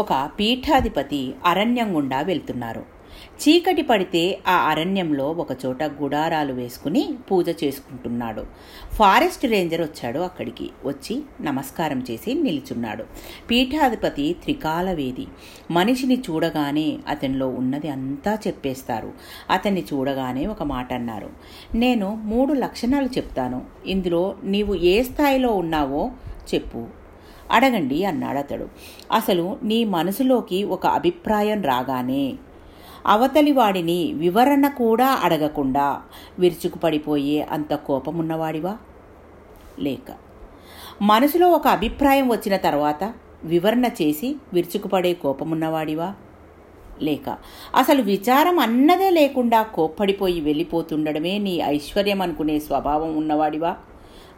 ఒక పీఠాధిపతి అరణ్యం గుండా వెళ్తున్నారు. చీకటి పడితే ఆ అరణ్యంలో ఒకచోట గుడారాలు వేసుకుని పూజ చేసుకుంటున్నాడు. ఫారెస్ట్ రేంజర్ వచ్చాడు అక్కడికి. వచ్చి నమస్కారం చేసి నిల్చున్నాడు. పీఠాధిపతి త్రికాలవేది. మనిషిని చూడగానే అతనిలో ఉన్నది అంతా చెప్పేస్తారు. అతన్ని చూడగానే ఒక మాట అన్నారు. నేను మూడు లక్షణాలు చెప్తాను. ఇందులో నీవు ఏ స్థాయిలో ఉన్నావో చెప్పు. అడగండి అన్నాడు అసలు నీ మనసులోకి ఒక అభిప్రాయం రాగానే అవతలి వాడిని వివరణ కూడా అడగకుండా విరుచుకుపడిపోయే అంత కోపమున్నవాడివా? లేక. మనసులో ఒక అభిప్రాయం వచ్చిన తర్వాత వివరణ చేసి విరుచుకుపడే కోపమున్నవాడివా? లేక. అసలు విచారం అన్నదే లేకుండా కోప్పడిపోయి వెళ్ళిపోతుండడమే నీ ఐశ్వర్యం అనుకునే స్వభావం ఉన్నవాడివా?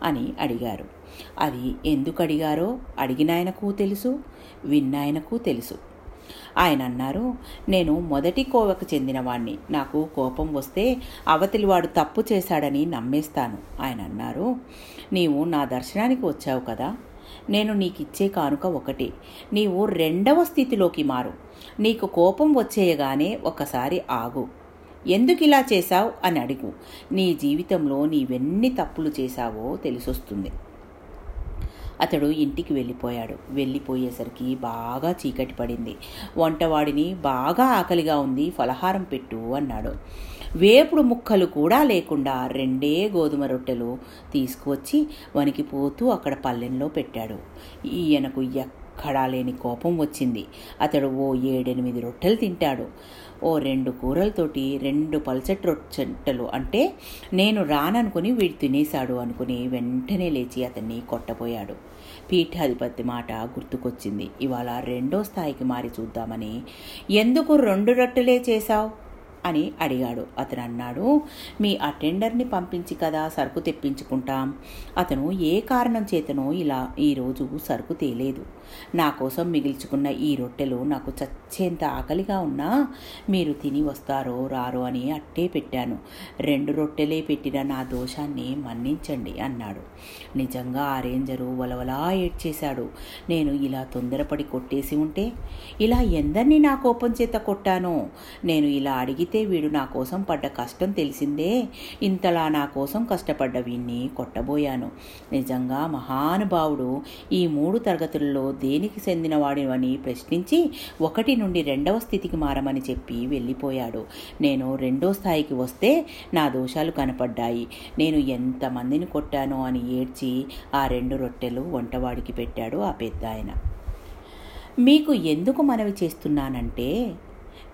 అని అడిగారు. అది ఎందుకు అడిగారో అడిగినాయనకు తెలుసు విన్నాయనకు తెలుసు. ఆయన అన్నారు నేను మొదటి కోవకు చెందినవాణ్ణి. నాకు కోపం వస్తే అవతలివాడు తప్పు చేశాడని నమ్మేస్తాను. ఆయన అన్నారు నీవు నా దర్శనానికి వచ్చావు కదా. నేను నీకిచ్చే కానుక ఒకటి. నీవు రెండవ స్థితిలోకి మారు. నీకు కోపం వచ్చేయగానే ఒకసారి ఆగు. ఎందుకు ఇలా చేశావు అని అడుగు. నీ జీవితంలో నీవెన్ని తప్పులు చేశావో తెలిసొస్తుంది. అతడు ఇంటికి వెళ్ళిపోయాడు. వెళ్ళిపోయేసరికి బాగా చీకటి పడింది. వంటవాడిని బాగా ఆకలిగా ఉంది ఫలహారం పెట్టు అన్నాడు. వేపుడు ముక్కలు కూడా లేకుండా రెండే గోధుమ రొట్టెలు తీసుకువచ్చి వణికిపోతూ అక్కడ పల్లెంలో పెట్టాడు. ఈయనకు ఎక్క లేని కోపం వచ్చింది. అతడు ఓ ఏడెనిమిది రొట్టెలు తింటాడు. ఓ రెండు కూరలతోటి రెండు పల్చటి రొట్టెలు అంటే నేను రాననుకుని వీడు తినేశాడు అనుకుని వెంటనే లేచి అతన్ని కొట్టబోయాడు. పీఠాధిపతి మాట గుర్తుకొచ్చింది. ఇవాళ రెండో స్థాయికి మారి చూద్దామని. ఎందుకు రెండు రొట్టెలే చేశావు? అని అడిగాడు. అతను అన్నాడు మీ అటెండర్ని పంపించి కదా సరుకు తెప్పించుకుంటాం. అతను ఏ కారణం చేతనో ఇలా ఈరోజు సరుకు తేలేదు. నా కోసం మిగిల్చుకున్న ఈ రొట్టెలు నాకు చచ్చేంత ఆకలిగా ఉన్నా మీరు తిని వస్తారో రారో అని అట్టే పెట్టాను. రెండు రొట్టెలే పెట్టిన నా దోషాన్ని మన్నించండి అన్నాడు. నిజంగా ఆ రేంజరు వలవలా ఏడ్చేశాడు. నేను ఇలా తొందరపడి కొట్టేసి ఉంటే ఇలా ఎందరినీ నా కోపం చేత కొట్టానో? నేను ఇలా అడిగి అయితే వీడు నా కోసం పడ్డ కష్టం తెలిసిందే. ఇంతలా నా కోసం కష్టపడ్డ వీణ్ణి కొట్టబోయాను. నిజంగా మహానుభావుడు ఈ మూడు తరగతుల్లో దేనికి చెందినవాడివని ప్రశ్నించి ఒకటి నుండి రెండవ స్థితికి మారమని చెప్పి వెళ్ళిపోయాడు. నేను రెండో స్థాయికి వస్తే నా దోషాలు కనపడ్డాయి. నేను ఎంతమందిని కొట్టానో అని ఏడ్చి ఆ రెండు రొట్టెలు వంటవాడికి పెట్టాడు ఆ పెద్ద ఆయన మీకు ఎందుకు మనవి చేస్తున్నానంటే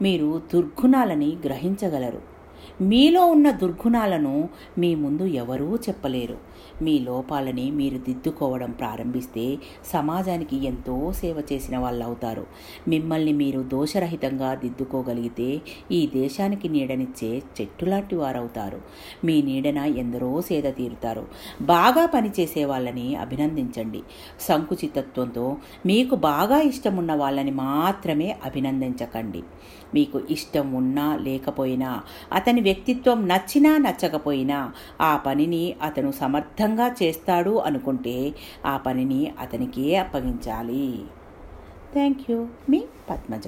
మీరు దుర్గుణాలని గ్రహించగలరు. మీలో ఉన్న దుర్గుణాలను మీ ముందు ఎవరూ చెప్పలేరు. మీ లోపాలని మీరు దిద్దుకోవడం ప్రారంభిస్తే సమాజానికి ఎంతో సేవ చేసిన వాళ్ళు అవుతారు మిమ్మల్ని మీరు దోషరహితంగా దిద్దుకోగలిగితే ఈ దేశానికి నీడనిచ్చే చెట్టులాంటి వారవుతారు. మీ నీడన ఎందరో సేద తీరుతారు. బాగా పనిచేసే వాళ్ళని అభినందించండి. సంకుచితత్వంతో మీకు బాగా ఇష్టమున్న వాళ్ళని మాత్రమే అభినందించకండి. మీకు ఇష్టం ఉన్నా లేకపోయినా అతని వ్యక్తిత్వం నచ్చినా నచ్చకపోయినా ఆ పనిని అతను సమర్థంగా చేస్తాడు అనుకుంటే ఆ పనిని అతనికే అప్పగించాలి. థ్యాంక్ యూ మీ పద్మజ.